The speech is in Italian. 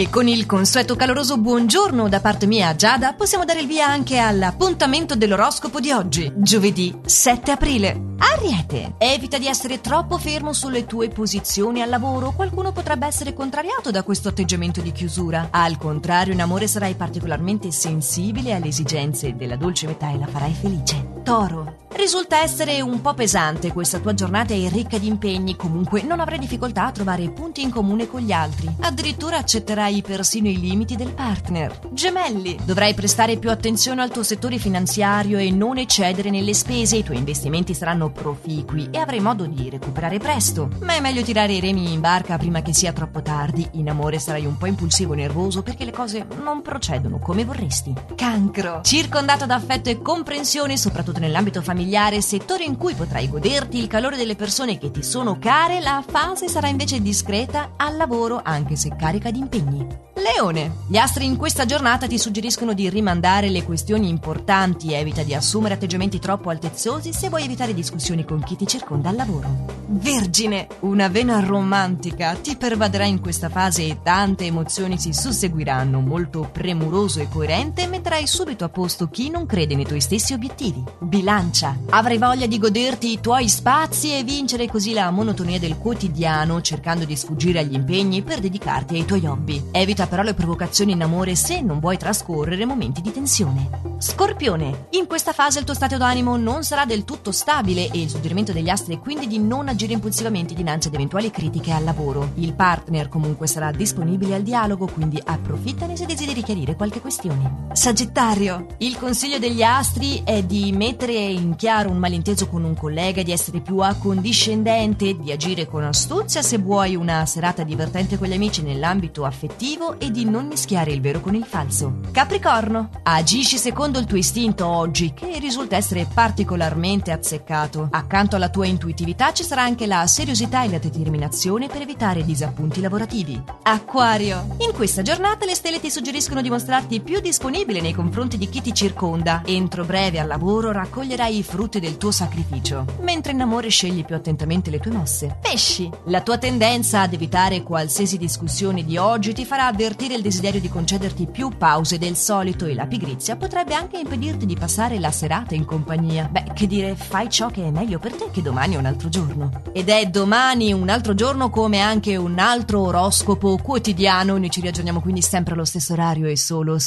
E con il consueto caloroso buongiorno da parte mia, Giada, possiamo dare il via anche all'appuntamento dell'oroscopo di oggi, giovedì 7 aprile. Ariete, evita di essere troppo fermo sulle tue posizioni al lavoro. Qualcuno potrebbe essere contrariato da questo atteggiamento di chiusura. Al contrario, in amore sarai particolarmente sensibile alle esigenze della dolce metà e la farai felice. Toro, Risulta essere un po' pesante questa tua giornata e ricca di impegni, comunque non avrai difficoltà a trovare punti in comune con gli altri. Addirittura accetterai persino i limiti del partner. Gemelli, dovrai prestare più attenzione al tuo settore finanziario e non eccedere nelle spese, i tuoi investimenti saranno proficui e avrai modo di recuperare presto. Ma è meglio tirare i remi in barca prima che sia troppo tardi. In amore sarai un po' impulsivo e nervoso perché le cose non procedono come vorresti. Cancro, circondato da affetto e comprensione, soprattutto nell'ambito familiare familiare, settore in cui potrai goderti il calore delle persone che ti sono care, la fase sarà invece discreta al lavoro anche se carica di impegni. Leone, gli astri in questa giornata ti suggeriscono di rimandare le questioni importanti, evita di assumere atteggiamenti troppo altezzosi se vuoi evitare discussioni con chi ti circonda al lavoro. Vergine, una vena romantica ti pervaderà in questa fase e tante emozioni si susseguiranno, molto premuroso e coerente metterai subito a posto chi non crede nei tuoi stessi obiettivi. Bilancia, avrai voglia di goderti i tuoi spazi e vincere così la monotonia del quotidiano cercando di sfuggire agli impegni per dedicarti ai tuoi hobby. Evita però le provocazioni in amore se non vuoi trascorrere momenti di tensione. Scorpione, in questa fase il tuo stato d'animo non sarà del tutto stabile e il suggerimento degli astri è quindi di non agire impulsivamente dinanzi ad eventuali critiche al lavoro. Il partner comunque sarà disponibile al dialogo, quindi approfittane se desideri chiarire qualche questione. Sagittario, il consiglio degli astri è di mettere in chiaro un malinteso con un collega, di essere più accondiscendente, di agire con astuzia se vuoi una serata divertente con gli amici nell'ambito affettivo e di non mischiare il vero con il falso. Capricorno, agisci secondo il tuo istinto oggi, che risulta essere particolarmente azzeccato. Accanto alla tua intuitività ci sarà anche la seriosità e la determinazione per evitare disappunti lavorativi. Acquario, in questa giornata le stelle ti suggeriscono di mostrarti più disponibile nei confronti di chi ti circonda. Entro breve al lavoro raccoglierai i frutti del tuo sacrificio, mentre in amore scegli più attentamente le tue mosse. Pesci, la tua tendenza ad evitare qualsiasi discussione di oggi ti farà avvertire avvertire il desiderio di concederti più pause del solito e la pigrizia potrebbe anche impedirti di passare la serata in compagnia. Beh, che dire, fai ciò che è meglio per te che domani è un altro giorno. Ed è domani un altro giorno come anche un altro oroscopo quotidiano. Noi ci riaggiorniamo quindi sempre allo stesso orario e solo